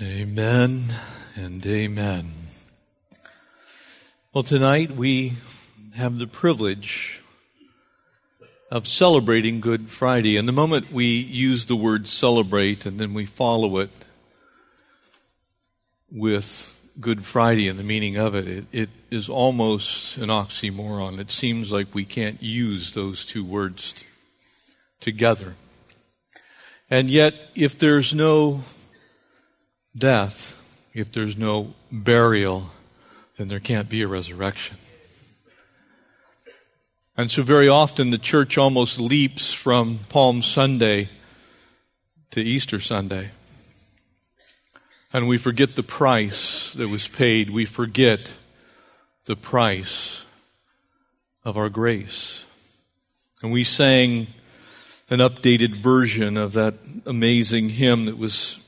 Amen and amen. Well, tonight we have the privilege of celebrating Good Friday. And the moment we use the word celebrate and then we follow it with Good Friday and the meaning of it, it, it is almost an oxymoron. It seems like we can't use those two words t- together. And yet, if there's no death, if there's no burial, then there can't be a resurrection. And so, very often, the church almost leaps from Palm Sunday to Easter Sunday. And we forget the price that was paid. We forget the price of our grace. And we sang an updated version of that amazing hymn that was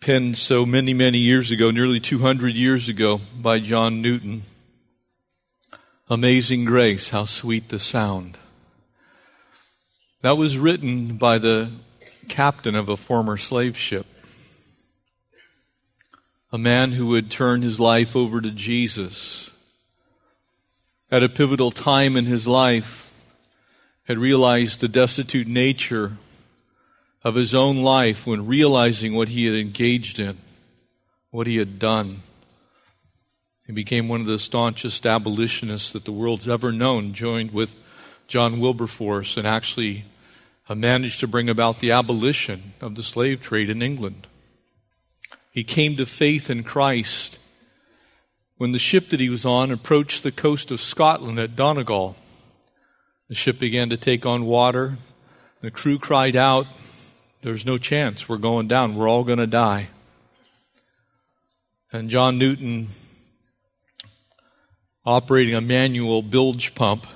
penned so many, many years ago, nearly 200 years ago, by John Newton. Amazing grace, how sweet the sound. That was written by the captain of a former slave ship. A man who would turn his life over to Jesus. At a pivotal time in his life, had realized the destitute nature of his own life when realizing what he had engaged in, what he had done. He became one of the staunchest abolitionists that the world's ever known, joined with John Wilberforce, and actually uh, managed to bring about the abolition of the slave trade in England. He came to faith in Christ when the ship that he was on approached the coast of Scotland at Donegal. The ship began to take on water. The crew cried out, there's no chance. We're going down. We're all going to die. And John Newton, operating a manual bilge pump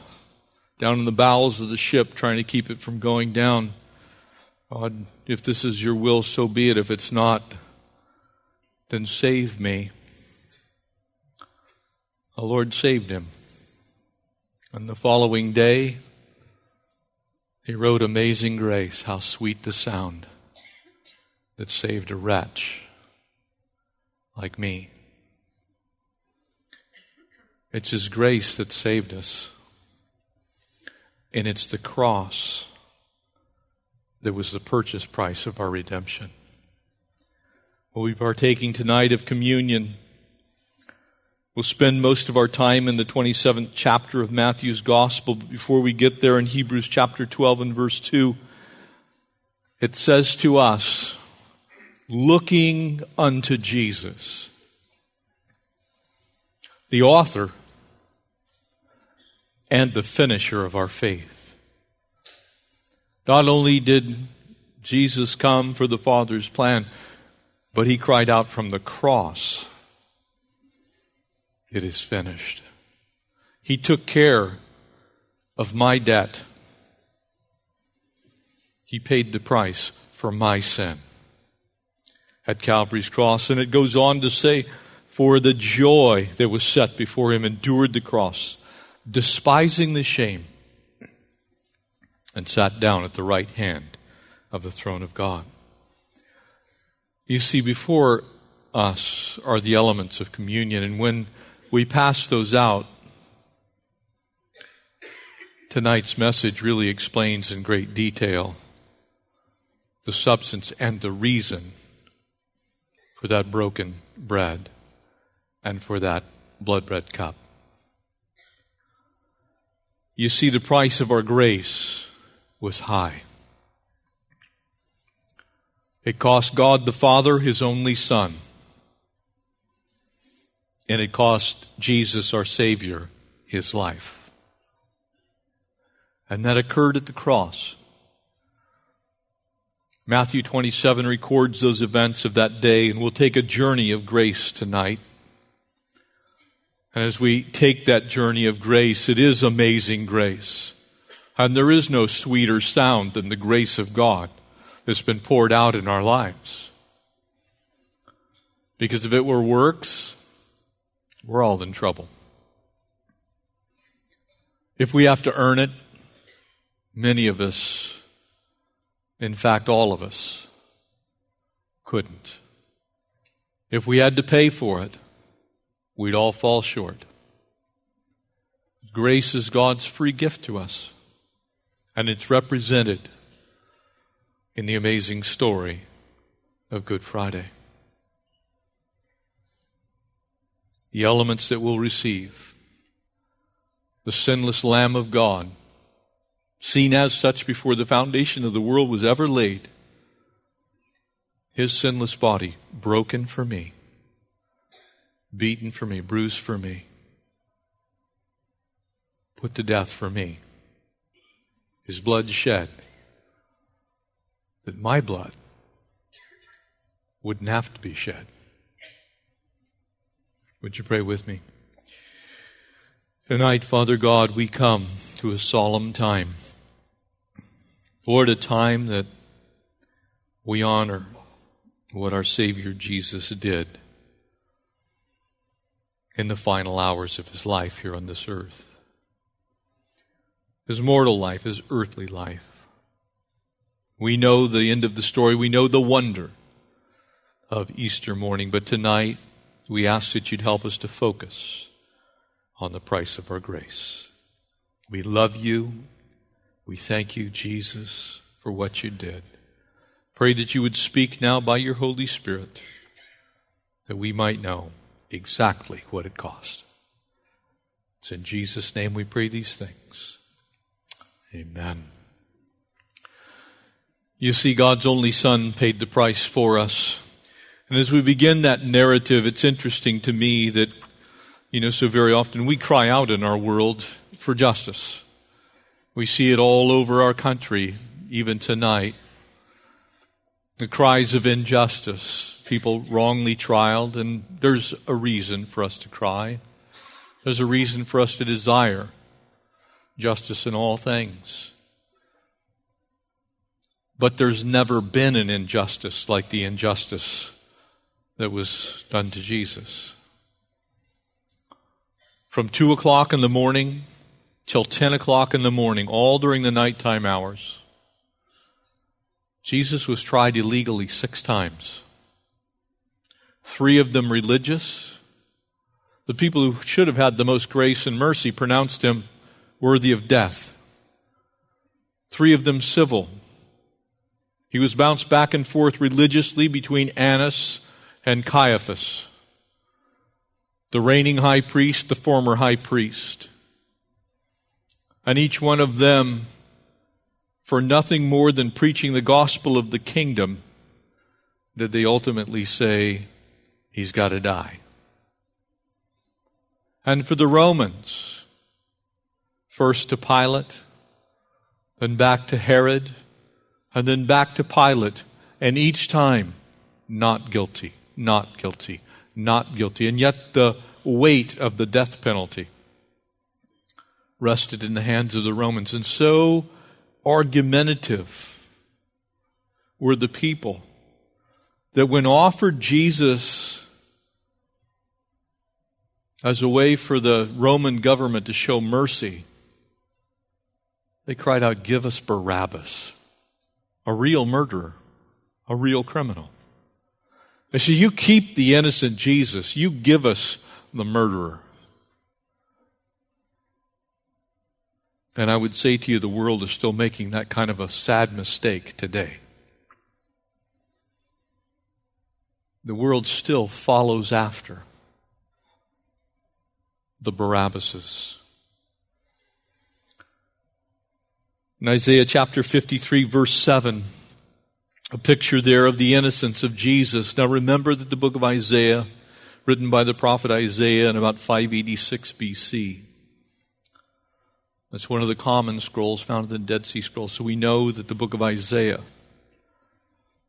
down in the bowels of the ship, trying to keep it from going down. God, if this is your will, so be it. If it's not, then save me. The Lord saved him. And the following day, he wrote Amazing Grace, how sweet the sound that saved a wretch like me. It's His grace that saved us. And it's the cross that was the purchase price of our redemption. We'll be partaking tonight of communion. We'll spend most of our time in the 27th chapter of Matthew's Gospel. But before we get there in Hebrews chapter 12 and verse 2, it says to us, looking unto Jesus, the author and the finisher of our faith. Not only did Jesus come for the Father's plan, but he cried out from the cross it is finished. He took care of my debt. He paid the price for my sin at Calvary's cross. And it goes on to say, for the joy that was set before him endured the cross, despising the shame, and sat down at the right hand of the throne of God. You see, before us are the elements of communion, and when we pass those out, tonight's message really explains in great detail the substance and the reason for that broken bread and for that blood bread cup. You see, the price of our grace was high. It cost God the Father his only Son and it cost Jesus, our Savior, his life. And that occurred at the cross. Matthew 27 records those events of that day, and we'll take a journey of grace tonight. And as we take that journey of grace, it is amazing grace. And there is no sweeter sound than the grace of God that's been poured out in our lives. Because if it were works, we're all in trouble. If we have to earn it, many of us, in fact, all of us, couldn't. If we had to pay for it, we'd all fall short. Grace is God's free gift to us, and it's represented in the amazing story of Good Friday. The elements that we'll receive. The sinless Lamb of God, seen as such before the foundation of the world was ever laid, his sinless body broken for me, beaten for me, bruised for me, put to death for me, his blood shed, that my blood wouldn't have to be shed. Would you pray with me? Tonight, Father God, we come to a solemn time. Lord, a time that we honor what our Savior Jesus did in the final hours of his life here on this earth. His mortal life, his earthly life. We know the end of the story. We know the wonder of Easter morning. But tonight, we ask that you'd help us to focus on the price of our grace. We love you. We thank you, Jesus, for what you did. Pray that you would speak now by your Holy Spirit that we might know exactly what it cost. It's in Jesus' name we pray these things. Amen. You see, God's only Son paid the price for us. And as we begin that narrative, it's interesting to me that, you know, so very often we cry out in our world for justice. We see it all over our country, even tonight the cries of injustice, people wrongly trialed, and there's a reason for us to cry. There's a reason for us to desire justice in all things. But there's never been an injustice like the injustice that was done to Jesus. From 2 o'clock in the morning till 10 o'clock in the morning, all during the nighttime hours, Jesus was tried illegally six times. Three of them religious. The people who should have had the most grace and mercy pronounced him worthy of death. Three of them civil. He was bounced back and forth religiously between Annas and Caiaphas, the reigning high priest, the former high priest. And each one of them for nothing more than preaching the gospel of the kingdom did they ultimately say, He's got to die. And for the Romans, first to Pilate, then back to Herod, and then back to Pilate, and each time, not guilty, not guilty, not guilty. And yet the weight of the death penalty rested in the hands of the Romans. And so argumentative were the people that when offered Jesus as a way for the Roman government to show mercy, they cried out, Give us Barabbas, a real murderer, a real criminal. They said, You keep the innocent Jesus, you give us the murderer. And I would say to you, the world is still making that kind of a sad mistake today. The world still follows after the Barabbases. In Isaiah chapter 53, verse 7, a picture there of the innocence of Jesus. Now remember that the book of Isaiah, written by the prophet Isaiah in about 586 BC, that's one of the common scrolls found in the Dead Sea Scrolls. So we know that the book of Isaiah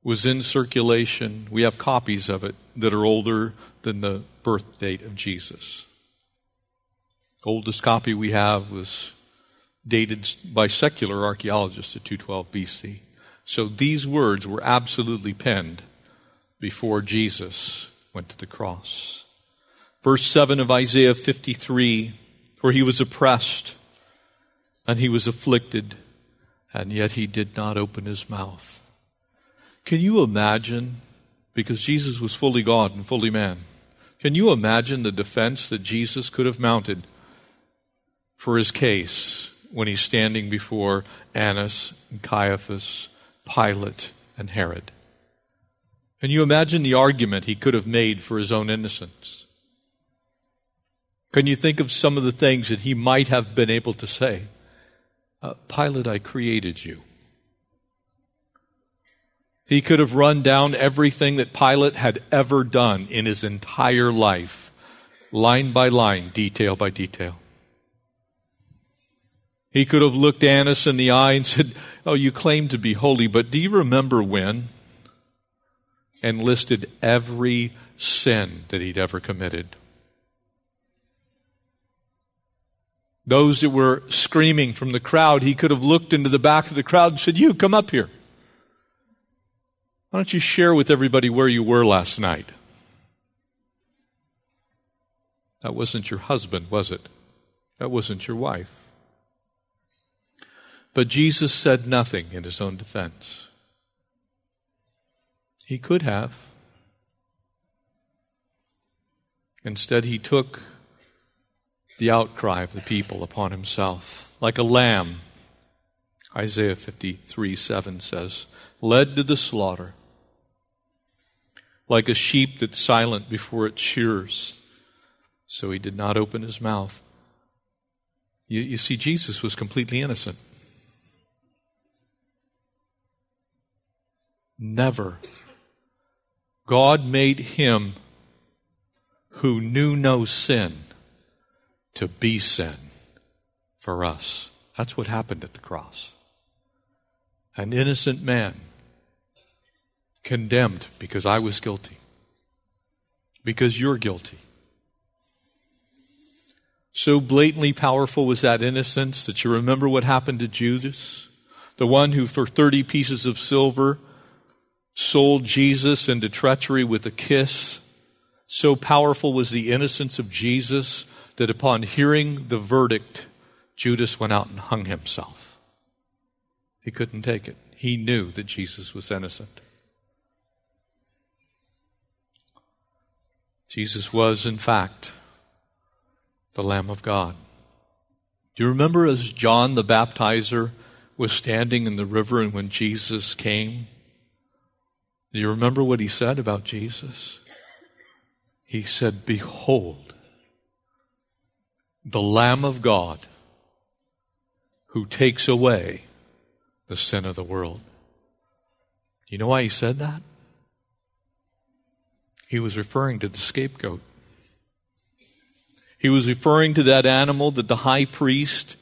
was in circulation. We have copies of it that are older than the birth date of Jesus. Oldest copy we have was dated by secular archaeologists at 212 BC. So these words were absolutely penned before Jesus went to the cross. Verse 7 of Isaiah 53, where he was oppressed and he was afflicted, and yet he did not open his mouth. Can you imagine because Jesus was fully God and fully man. Can you imagine the defense that Jesus could have mounted for his case when he's standing before Annas and Caiaphas, Pilate, and Herod? Can you imagine the argument he could have made for his own innocence? Can you think of some of the things that he might have been able to say? Uh, Pilate, I created you. He could have run down everything that Pilate had ever done in his entire life, line by line, detail by detail. He could have looked Annas in the eye and said, Oh, you claim to be holy, but do you remember when? And listed every sin that he'd ever committed. Those that were screaming from the crowd, he could have looked into the back of the crowd and said, You, come up here. Why don't you share with everybody where you were last night? That wasn't your husband, was it? That wasn't your wife. But Jesus said nothing in his own defense. He could have. Instead, he took the outcry of the people upon himself. Like a lamb, Isaiah 53 7 says, led to the slaughter like a sheep that's silent before its shears. So he did not open his mouth. You, you see, Jesus was completely innocent. Never. God made him who knew no sin to be sin for us. That's what happened at the cross. An innocent man condemned because I was guilty, because you're guilty. So blatantly powerful was that innocence that you remember what happened to Judas, the one who for 30 pieces of silver sold Jesus into treachery with a kiss. So powerful was the innocence of Jesus that upon hearing the verdict, Judas went out and hung himself. He couldn't take it. He knew that Jesus was innocent. Jesus was, in fact, the Lamb of God. Do you remember as John the baptizer was standing in the river and when Jesus came? Do you remember what he said about Jesus? He said, Behold, the Lamb of God who takes away the sin of the world. You know why he said that? He was referring to the scapegoat. He was referring to that animal that the high priest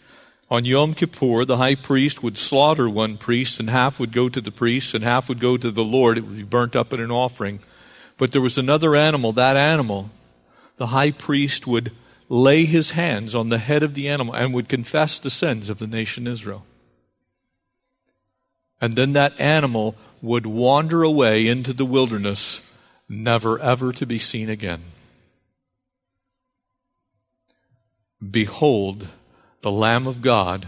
on Yom Kippur, the high priest would slaughter one priest, and half would go to the priest, and half would go to the Lord. It would be burnt up in an offering. But there was another animal. That animal, the high priest would lay his hands on the head of the animal and would confess the sins of the nation Israel. And then that animal would wander away into the wilderness never ever to be seen again. Behold the Lamb of God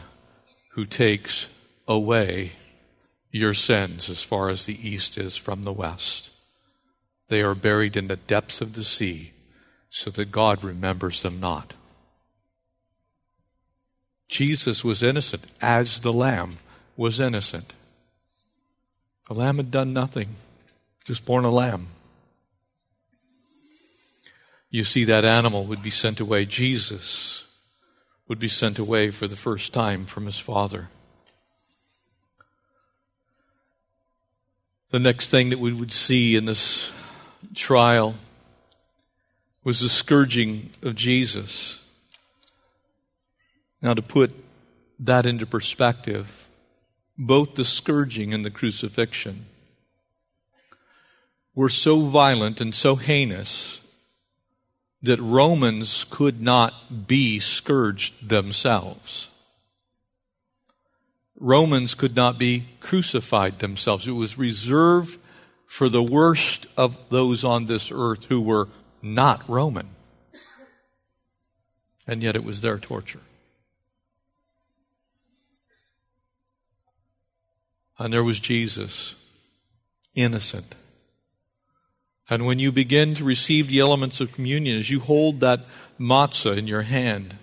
who takes away your sins as far as the east is from the west. They are buried in the depths of the sea so that God remembers them not. Jesus was innocent as the Lamb was innocent. The Lamb had done nothing, just born a lamb you see that animal would be sent away. Jesus would be sent away for the first time from his Father. The next thing that we would see in this trial was the scourging of Jesus. Now, to put that into perspective, both the scourging and the crucifixion were so violent and so heinous that Romans could not be scourged themselves. Romans could not be crucified themselves. It was reserved for the worst of those on this earth who were not Roman. And yet it was their torture. And there was Jesus, innocent, And when you begin to receive the elements of communion, as you hold that matzah in your hand,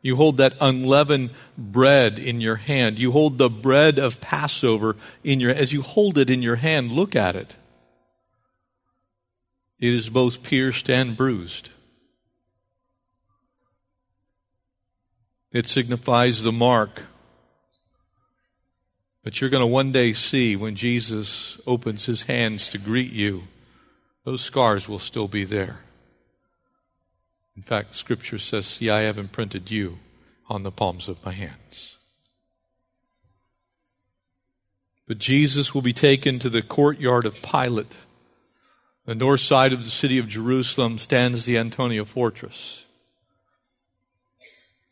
you hold that unleavened bread in your hand, you hold the bread of Passover in your, as you hold it in your hand, look at it. It is both pierced and bruised. It signifies the mark. that you're going to one day see when Jesus opens his hands to greet you, those scars will still be there. In fact, Scripture says, See, I have imprinted you on the palms of my hands. But Jesus will be taken to the courtyard of Pilate. The north side of the city of Jerusalem stands the Antonia fortress.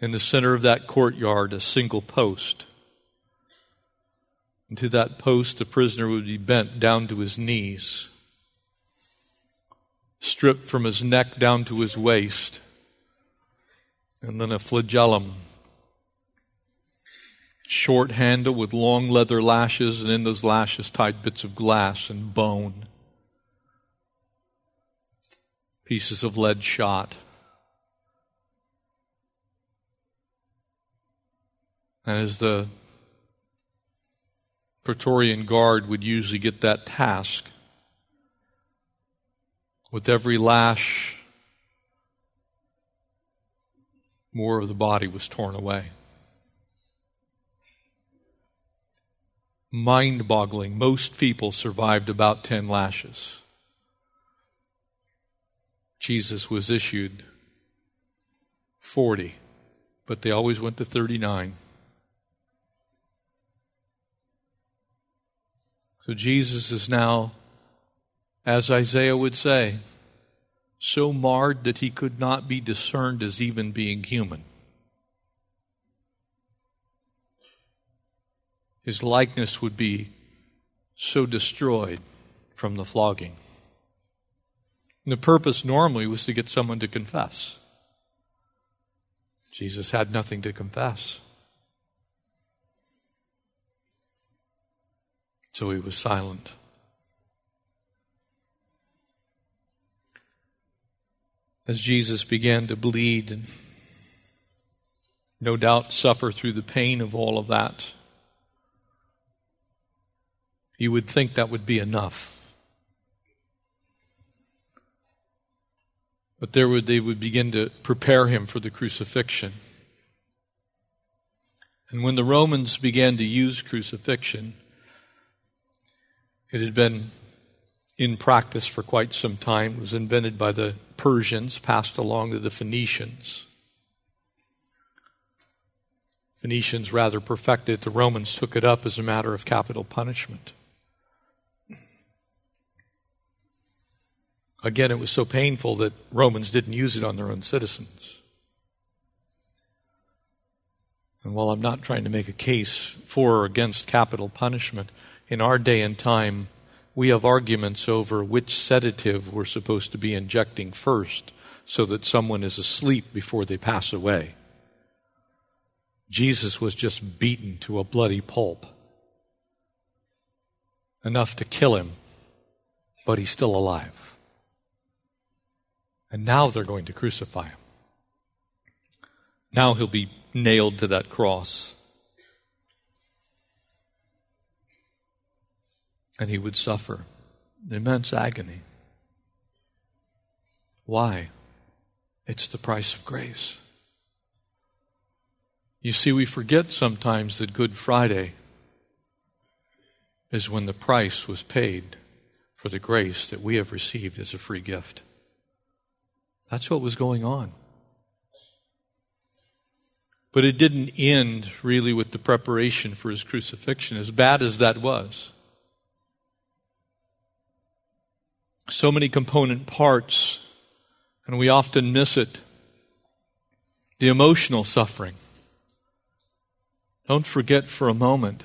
In the center of that courtyard, a single post. And to that post, the prisoner would be bent down to his knees, stripped from his neck down to his waist, and then a flagellum, short handle with long leather lashes, and in those lashes tied bits of glass and bone, pieces of lead shot. And as the Praetorian Guard would usually get that task, with every lash, more of the body was torn away. Mind boggling. Most people survived about 10 lashes. Jesus was issued 40, but they always went to 39. So Jesus is now, as Isaiah would say, so marred that he could not be discerned as even being human. His likeness would be so destroyed from the flogging. And the purpose normally was to get someone to confess. Jesus had nothing to confess. So he was silent. As Jesus began to bleed and no doubt suffer through the pain of all of that, you would think that would be enough. But there would, they would begin to prepare him for the crucifixion. And when the Romans began to use crucifixion, it had been in practice for quite some time. It was invented by the Persians, passed along to the Phoenicians. Phoenicians rather perfected it. The Romans took it up as a matter of capital punishment. Again, it was so painful that Romans didn't use it on their own citizens. And while I'm not trying to make a case for or against capital punishment, in our day and time, we have arguments over which sedative we're supposed to be injecting first so that someone is asleep before they pass away. Jesus was just beaten to a bloody pulp. Enough to kill him, but he's still alive. And now they're going to crucify him. Now he'll be nailed to that cross. And he would suffer immense agony. Why? It's the price of grace. You see, we forget sometimes that Good Friday is when the price was paid for the grace that we have received as a free gift. That's what was going on. But it didn't end really with the preparation for his crucifixion, as bad as that was. So many component parts, and we often miss it. The emotional suffering. Don't forget for a moment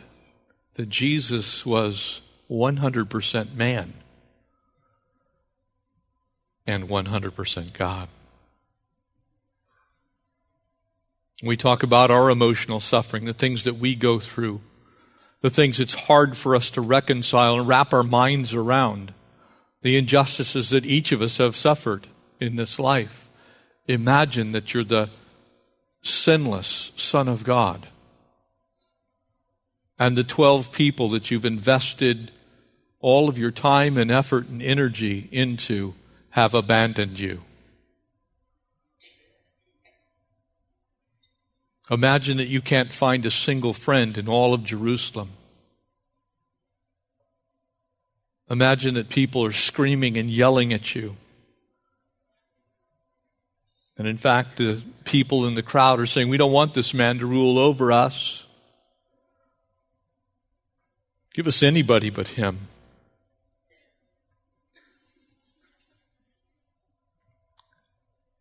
that Jesus was 100% man and 100% God. We talk about our emotional suffering, the things that we go through, the things it's hard for us to reconcile and wrap our minds around the injustices that each of us have suffered in this life. Imagine that you're the sinless Son of God. And the 12 people that you've invested all of your time and effort and energy into have abandoned you. Imagine that you can't find a single friend in all of Jerusalem. Imagine that people are screaming and yelling at you. And in fact, the people in the crowd are saying, We don't want this man to rule over us. Give us anybody but him.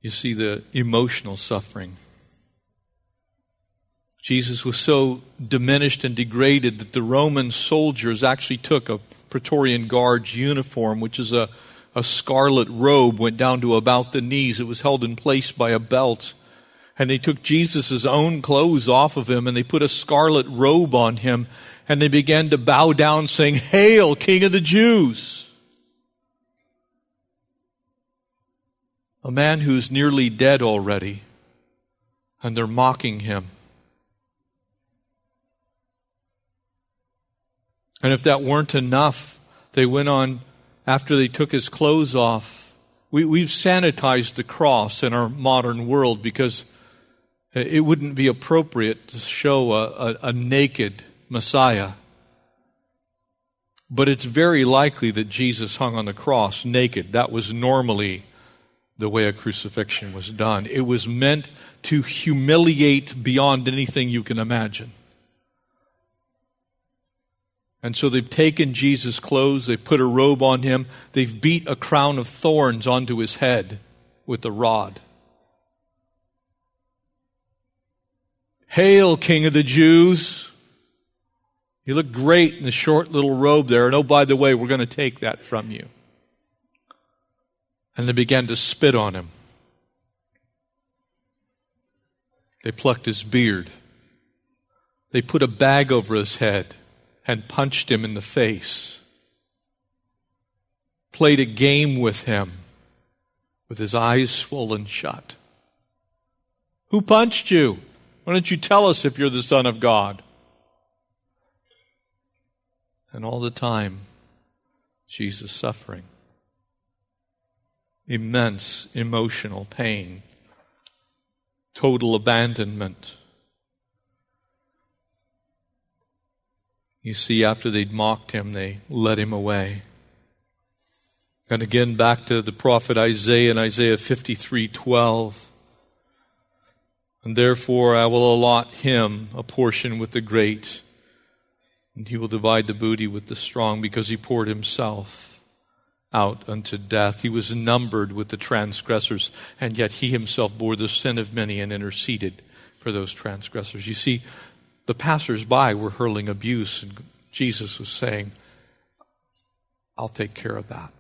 You see the emotional suffering Jesus was so diminished and degraded that the Roman soldiers actually took a Praetorian Guard's uniform, which is a, a scarlet robe, went down to about the knees. It was held in place by a belt. And they took Jesus' own clothes off of him and they put a scarlet robe on him and they began to bow down saying, Hail, King of the Jews! A man who's nearly dead already. And they're mocking him. And if that weren't enough, they went on, after they took his clothes off, we, we've sanitized the cross in our modern world because it wouldn't be appropriate to show a, a, a naked Messiah. But it's very likely that Jesus hung on the cross naked. That was normally the way a crucifixion was done. It was meant to humiliate beyond anything you can imagine. And so they've taken Jesus' clothes, they've put a robe on him, they've beat a crown of thorns onto his head with a rod. Hail, King of the Jews! You look great in the short little robe there, and oh, by the way, we're going to take that from you. And they began to spit on him. They plucked his beard. They put a bag over his head and punched him in the face, played a game with him with his eyes swollen shut. Who punched you? Why don't you tell us if you're the Son of God? And all the time, Jesus suffering. Immense emotional pain, total abandonment You see, after they'd mocked him, they led him away. And again, back to the prophet Isaiah in Isaiah 53 12. And therefore I will allot him a portion with the great, and he will divide the booty with the strong, because he poured himself out unto death. He was numbered with the transgressors, and yet he himself bore the sin of many and interceded for those transgressors. You see, the passersby were hurling abuse, and Jesus was saying, I'll take care of that.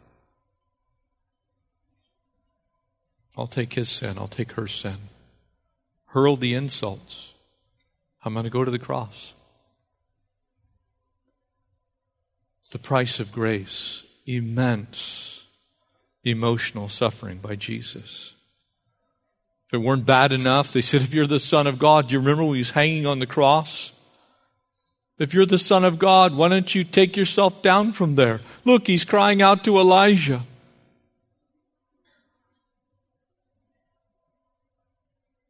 I'll take his sin, I'll take her sin. Hurl the insults. I'm going to go to the cross. The price of grace, immense emotional suffering by Jesus. It weren't bad enough, they said, if you're the Son of God, do you remember when he was hanging on the cross? If you're the Son of God, why don't you take yourself down from there? Look, he's crying out to Elijah.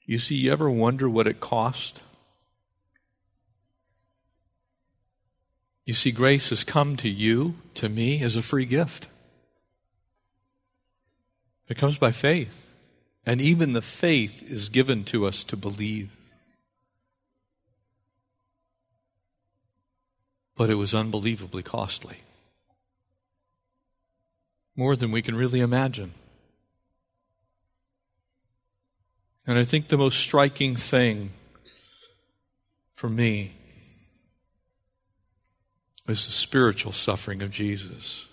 You see, you ever wonder what it cost? You see, grace has come to you, to me, as a free gift. It comes by faith. And even the faith is given to us to believe. But it was unbelievably costly. More than we can really imagine. And I think the most striking thing for me is the spiritual suffering of Jesus.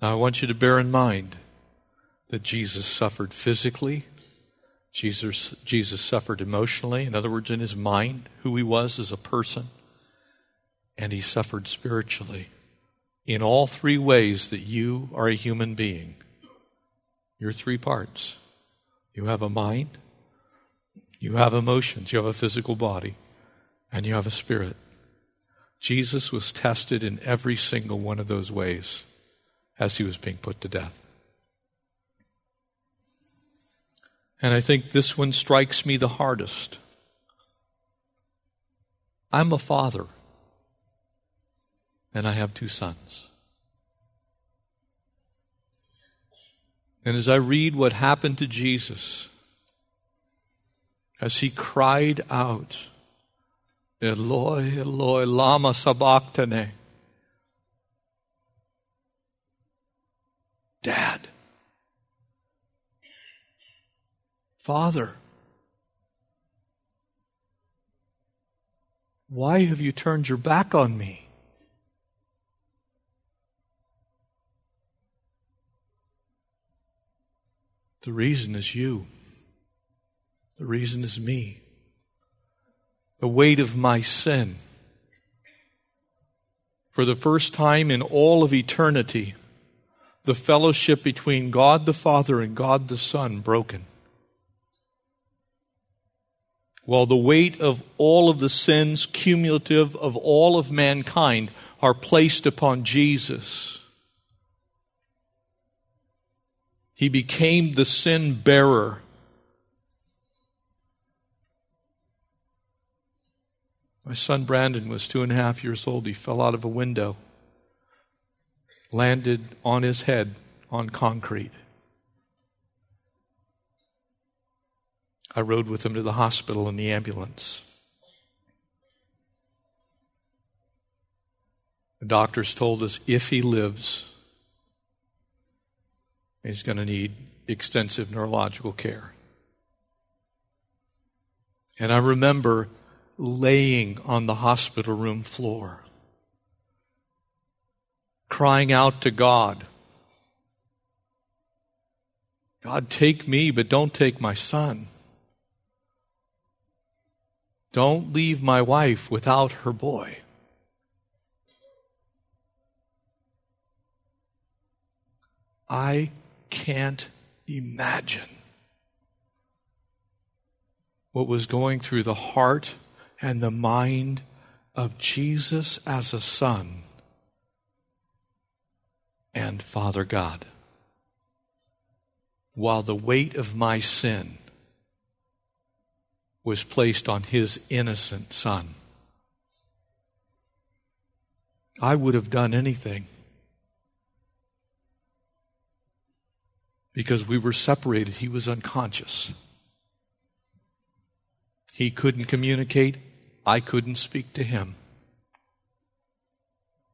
Now, I want you to bear in mind that Jesus suffered physically, Jesus, Jesus suffered emotionally, in other words, in his mind, who he was as a person, and he suffered spiritually. in all three ways that you are a human being. Your three parts. You have a mind, you have emotions, you have a physical body, and you have a spirit. Jesus was tested in every single one of those ways as he was being put to death. And I think this one strikes me the hardest. I'm a father, and I have two sons. And as I read what happened to Jesus, as he cried out, Eloi, Eloi, lama sabachthani. Dad. Father. Why have you turned your back on me? The reason is you. The reason is me. The weight of my sin. For the first time in all of eternity, the fellowship between God the Father and God the Son broken. While the weight of all of the sins cumulative of all of mankind are placed upon Jesus He became the sin bearer. My son Brandon was two and a half years old. He fell out of a window, landed on his head on concrete. I rode with him to the hospital in the ambulance. The doctors told us if he lives, He's going to need extensive neurological care. And I remember laying on the hospital room floor, crying out to God God, take me, but don't take my son. Don't leave my wife without her boy. I can't imagine what was going through the heart and the mind of Jesus as a son and Father God. While the weight of my sin was placed on his innocent son. I would have done anything because we were separated. He was unconscious. He couldn't communicate. I couldn't speak to him.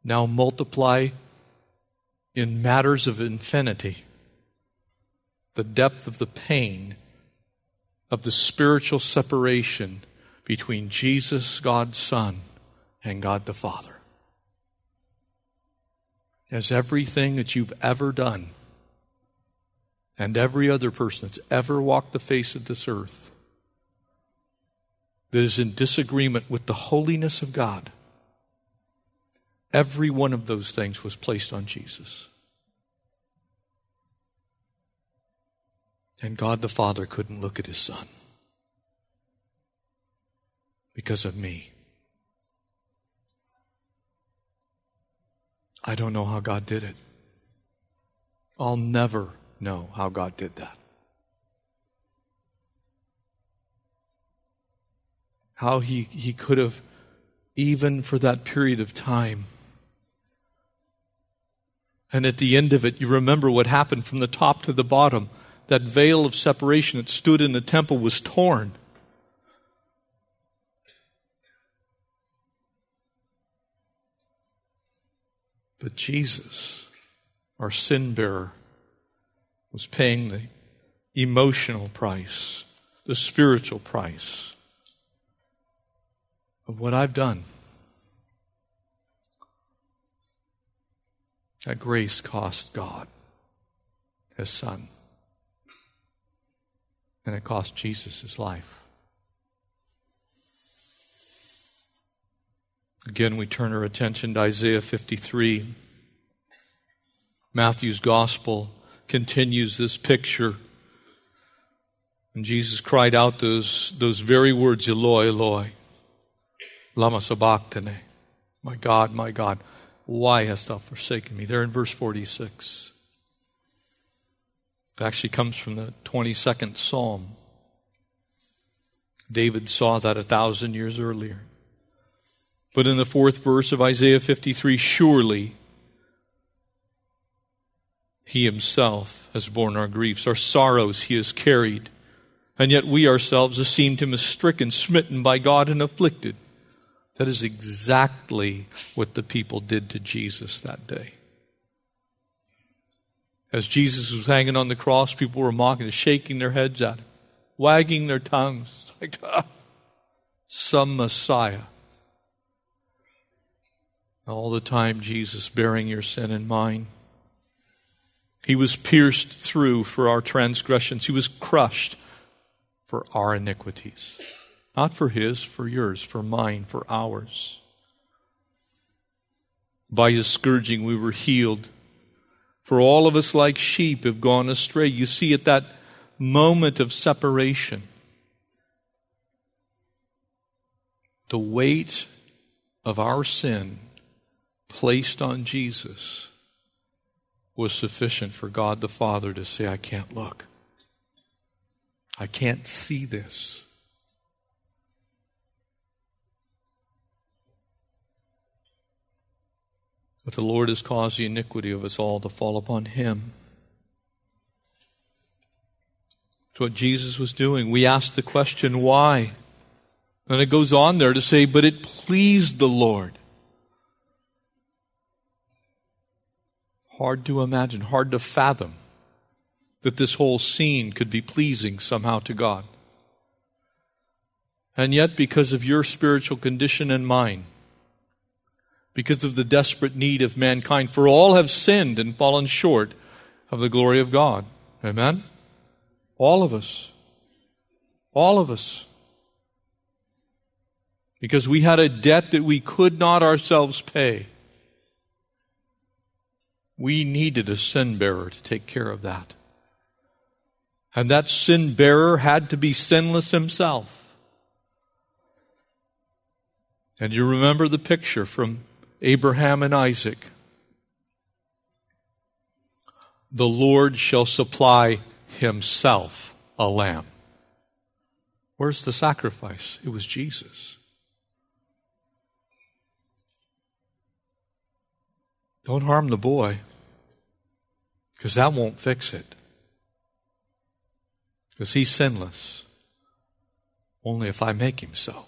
Now multiply in matters of infinity the depth of the pain of the spiritual separation between Jesus, God's Son, and God the Father. As everything that you've ever done and every other person that's ever walked the face of this earth that is in disagreement with the holiness of God, every one of those things was placed on Jesus. And God the Father couldn't look at his son because of me. I don't know how God did it. I'll never know how God did that. How he, he could have, even for that period of time, and at the end of it, you remember what happened from the top to the bottom. That veil of separation that stood in the temple was torn. But Jesus, our sin bearer, was paying the emotional price, the spiritual price of what I've done. That grace cost God his son. And it cost Jesus his life. Again, we turn our attention to Isaiah 53. Matthew's gospel continues this picture. And Jesus cried out those, those very words, Eloi, Eloi, lama sabachthani. My God, my God, why hast thou forsaken me? There in verse 46. It actually comes from the 22nd Psalm. David saw that a thousand years earlier. But in the fourth verse of Isaiah 53, surely he himself has borne our griefs, our sorrows he has carried. And yet we ourselves esteemed him as stricken, smitten by God, and afflicted. That is exactly what the people did to Jesus that day. As Jesus was hanging on the cross, people were mocking, him, shaking their heads at him, wagging their tongues, like, ah, some Messiah. All the time, Jesus bearing your sin and mine. He was pierced through for our transgressions. He was crushed for our iniquities. Not for his, for yours, for mine, for ours. By his scourging we were healed. For all of us, like sheep, have gone astray. You see, at that moment of separation, the weight of our sin placed on Jesus was sufficient for God the Father to say, I can't look. I can't see this. But the Lord has caused the iniquity of us all to fall upon him. It's what Jesus was doing. We ask the question, why? And it goes on there to say, but it pleased the Lord. Hard to imagine, hard to fathom that this whole scene could be pleasing somehow to God. And yet, because of your spiritual condition and mine, because of the desperate need of mankind. For all have sinned and fallen short of the glory of God. Amen? All of us. All of us. Because we had a debt that we could not ourselves pay. We needed a sin bearer to take care of that. And that sin bearer had to be sinless himself. And you remember the picture from Abraham and Isaac. The Lord shall supply himself a lamb. Where's the sacrifice? It was Jesus. Don't harm the boy, because that won't fix it. Because he's sinless. Only if I make him so.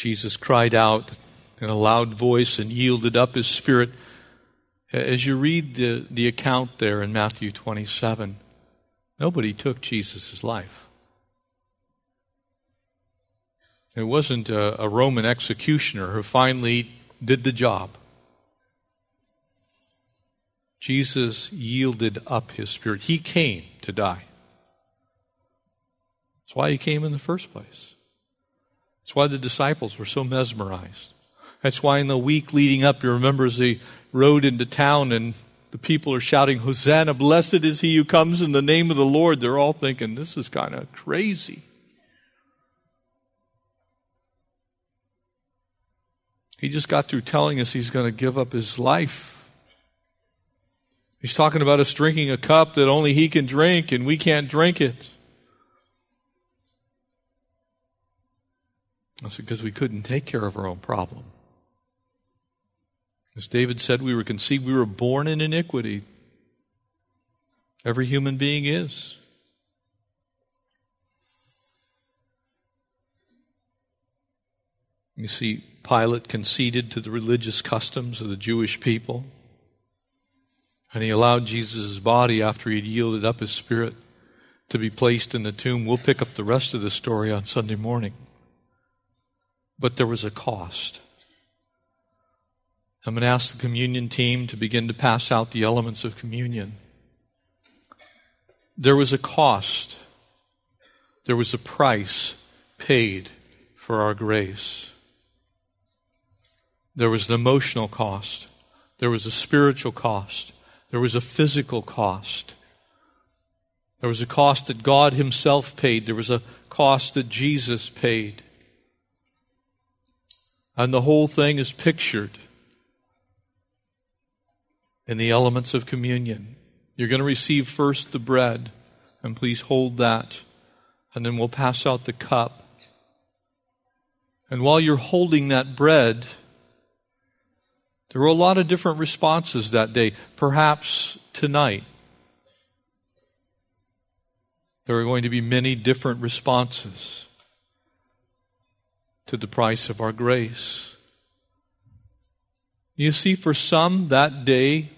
Jesus cried out in a loud voice and yielded up his spirit. As you read the, the account there in Matthew 27, nobody took Jesus' life. It wasn't a, a Roman executioner who finally did the job. Jesus yielded up his spirit. He came to die. That's why he came in the first place. That's why the disciples were so mesmerized. That's why in the week leading up, you remember as they rode into town and the people are shouting, Hosanna, blessed is he who comes in the name of the Lord. They're all thinking, this is kind of crazy. He just got through telling us he's going to give up his life. He's talking about us drinking a cup that only he can drink and we can't drink it. That's because we couldn't take care of our own problem. As David said, we were conceived, we were born in iniquity. Every human being is. You see, Pilate conceded to the religious customs of the Jewish people, and he allowed Jesus' body, after he had yielded up his spirit, to be placed in the tomb. We'll pick up the rest of the story on Sunday morning but there was a cost. I'm going to ask the communion team to begin to pass out the elements of communion. There was a cost, there was a price paid for our grace. There was an emotional cost. There was a spiritual cost. There was a physical cost. There was a cost that God Himself paid. There was a cost that Jesus paid. And the whole thing is pictured in the elements of communion. You're going to receive first the bread, and please hold that, and then we'll pass out the cup. And while you're holding that bread, there were a lot of different responses that day. Perhaps tonight, there are going to be many different responses to the price of our grace. You see, for some, that day,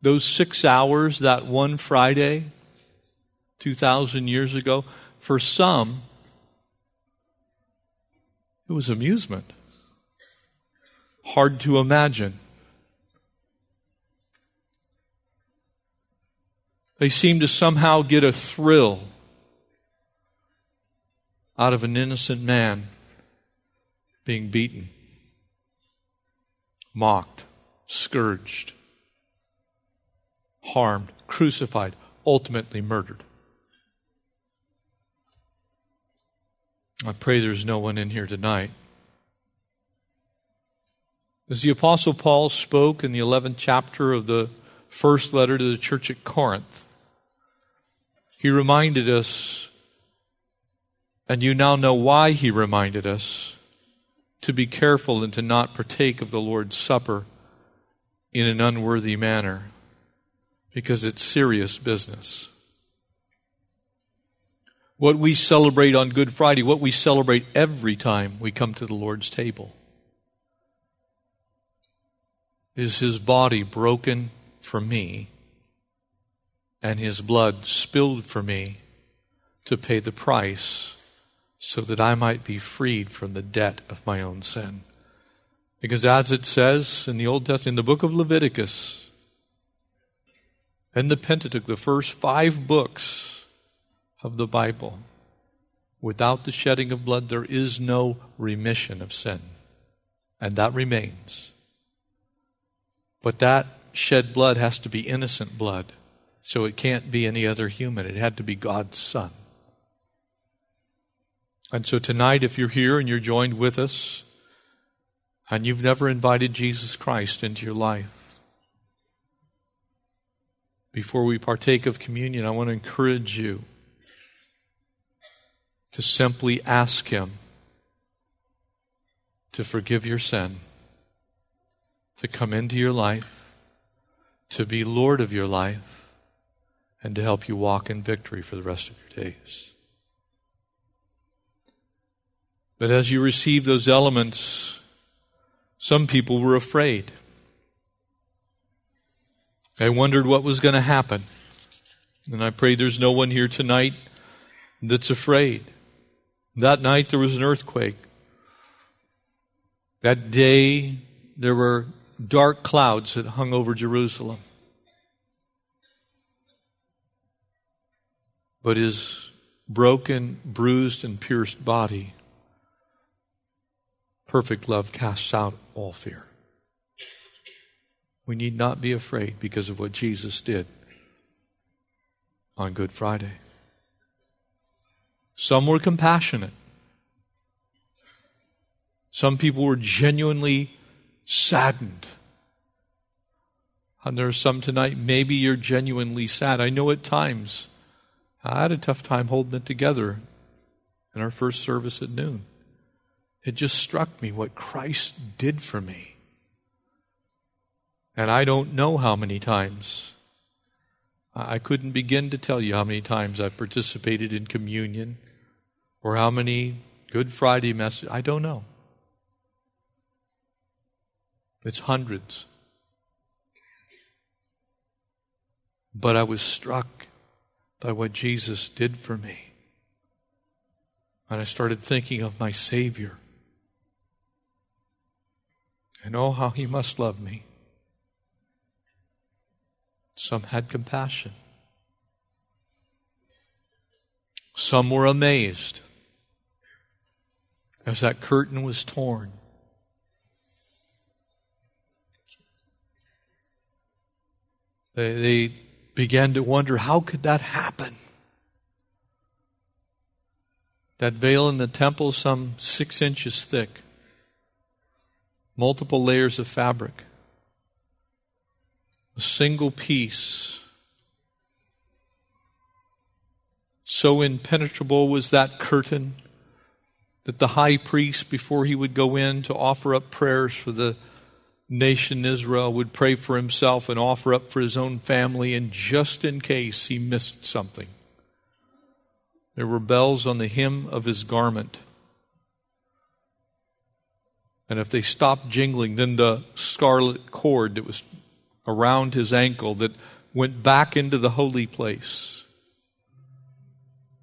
those six hours, that one Friday, 2,000 years ago, for some, it was amusement. Hard to imagine. They seem to somehow get a thrill out of an innocent man being beaten, mocked, scourged, harmed, crucified, ultimately murdered. I pray there's no one in here tonight. As the Apostle Paul spoke in the 11th chapter of the first letter to the church at Corinth, he reminded us, and you now know why he reminded us, to be careful and to not partake of the Lord's Supper in an unworthy manner, because it's serious business. What we celebrate on Good Friday, what we celebrate every time we come to the Lord's table, is His body broken for me and His blood spilled for me to pay the price so that I might be freed from the debt of my own sin. Because as it says in the Old Testament, in the book of Leviticus, and the Pentateuch, the first five books, of the Bible. Without the shedding of blood, there is no remission of sin. And that remains. But that shed blood has to be innocent blood. So it can't be any other human. It had to be God's Son. And so tonight, if you're here and you're joined with us, and you've never invited Jesus Christ into your life, before we partake of communion, I want to encourage you to simply ask Him to forgive your sin, to come into your life, to be Lord of your life, and to help you walk in victory for the rest of your days. But as you receive those elements, some people were afraid. They wondered what was going to happen. And I pray there's no one here tonight that's afraid. That night there was an earthquake. That day there were dark clouds that hung over Jerusalem. But his broken, bruised, and pierced body, perfect love casts out all fear. We need not be afraid because of what Jesus did on Good Friday. Some were compassionate. Some people were genuinely saddened. And there are some tonight, maybe you're genuinely sad. I know at times I had a tough time holding it together in our first service at noon. It just struck me what Christ did for me. And I don't know how many times. I couldn't begin to tell you how many times I've participated in communion or how many Good Friday messages. I don't know. It's hundreds. But I was struck by what Jesus did for me. And I started thinking of my Savior. And oh, how he must love me. Some had compassion. Some were amazed as that curtain was torn. They, they began to wonder how could that happen? That veil in the temple, some six inches thick multiple layers of fabric, a single piece. So impenetrable was that curtain that the high priest, before he would go in to offer up prayers for the nation Israel, would pray for himself and offer up for his own family, and just in case he missed something. There were bells on the hem of his garment. And if they stopped jingling, then the scarlet cord that was around his ankle that went back into the holy place.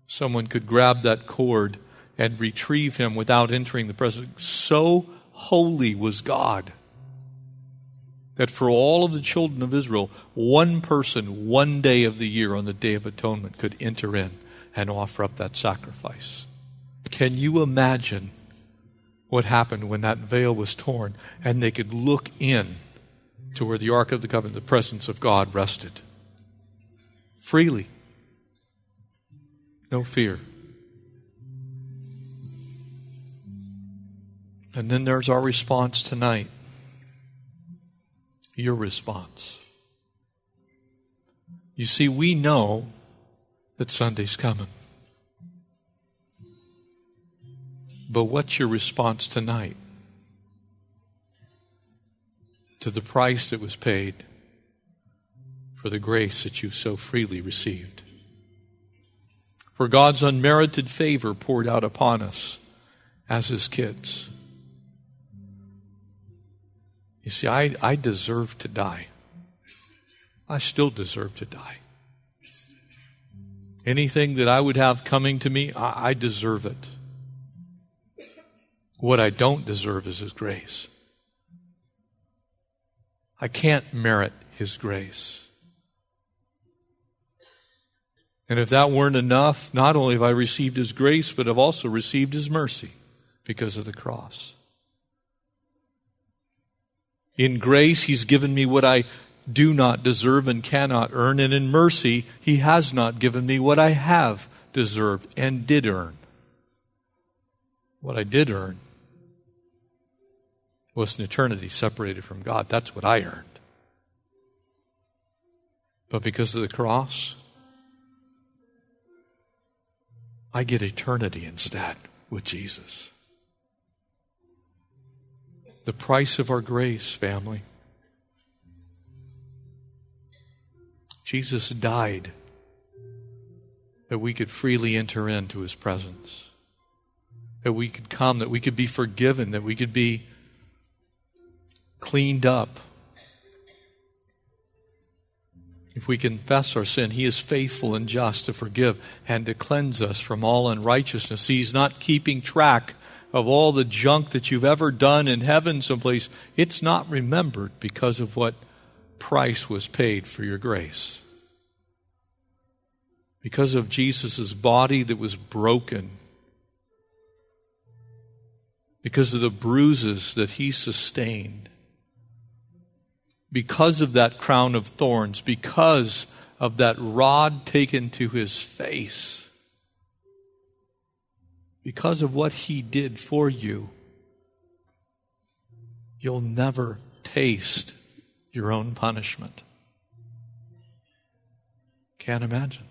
Someone could grab that cord and retrieve him without entering the presence. So holy was God that for all of the children of Israel, one person, one day of the year on the Day of Atonement could enter in and offer up that sacrifice. Can you imagine what happened when that veil was torn and they could look in to where the Ark of the Covenant, the presence of God, rested? Freely. No fear. And then there's our response tonight. Your response. You see, we know that Sunday's coming. But what's your response tonight to the price that was paid for the grace that you so freely received? For God's unmerited favor poured out upon us as His kids. You see, I, I deserve to die. I still deserve to die. Anything that I would have coming to me, I, I deserve it. What I don't deserve is His grace. I can't merit His grace. And if that weren't enough, not only have I received His grace, but I've also received His mercy because of the cross. In grace, He's given me what I do not deserve and cannot earn, and in mercy, He has not given me what I have deserved and did earn. What I did earn was an eternity separated from God. That's what I earned. But because of the cross, I get eternity instead with Jesus. The price of our grace, family. Jesus died that we could freely enter into his presence, that we could come, that we could be forgiven, that we could be cleaned up. If we confess our sin, He is faithful and just to forgive and to cleanse us from all unrighteousness. He's not keeping track of all the junk that you've ever done in heaven someplace. It's not remembered because of what price was paid for your grace. Because of Jesus' body that was broken, because of the bruises that he sustained, because of that crown of thorns, because of that rod taken to his face, because of what he did for you, you'll never taste your own punishment. Can't imagine.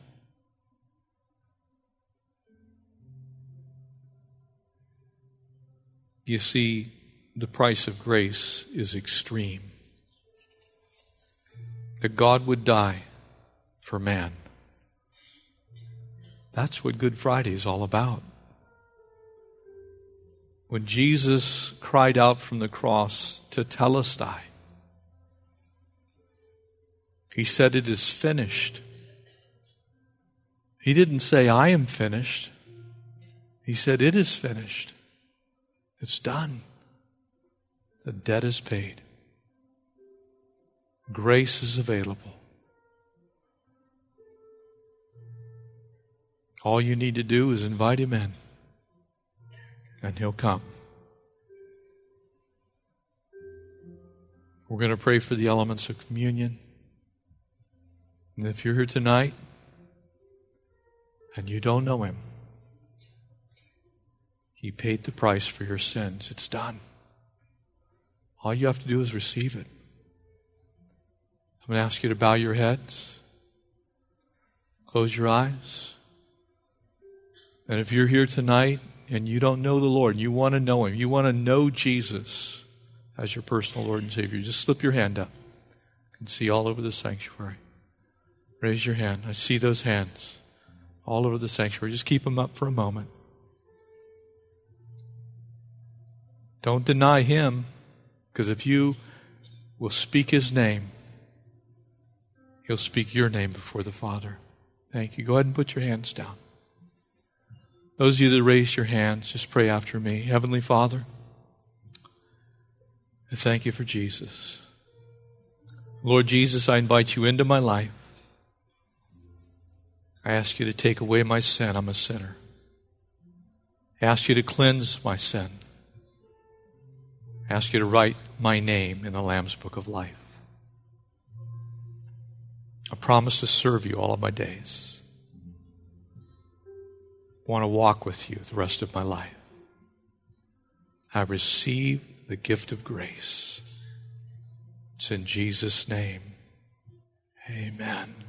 You see, the price of grace is extreme. That God would die for man. That's what Good Friday is all about. When Jesus cried out from the cross tetelestai, he said, It is finished. He didn't say, I am finished. He said, It is finished. It's done. The debt is paid. Grace is available. All you need to do is invite him in, and he'll come. We're going to pray for the elements of communion. And if you're here tonight and you don't know Him, He paid the price for your sins. It's done. All you have to do is receive it. I'm going to ask you to bow your heads, close your eyes. And if you're here tonight and you don't know the Lord, you want to know Him, you want to know Jesus as your personal Lord and Savior, just slip your hand up. You can see all over the sanctuary. Raise your hand. I see those hands all over the sanctuary. Just keep them up for a moment. Don't deny Him, because if you will speak His name, He'll speak your name before the Father. Thank you. Go ahead and put your hands down. Those of you that raise your hands, just pray after me. Heavenly Father, I thank you for Jesus. Lord Jesus, I invite you into my life. I ask you to take away my sin. I'm a sinner. I ask you to cleanse my sin. I ask you to write my name in the Lamb's Book of Life. I promise to serve you all of my days. I want to walk with you the rest of my life. I receive the gift of grace. It's in Jesus' name. Amen.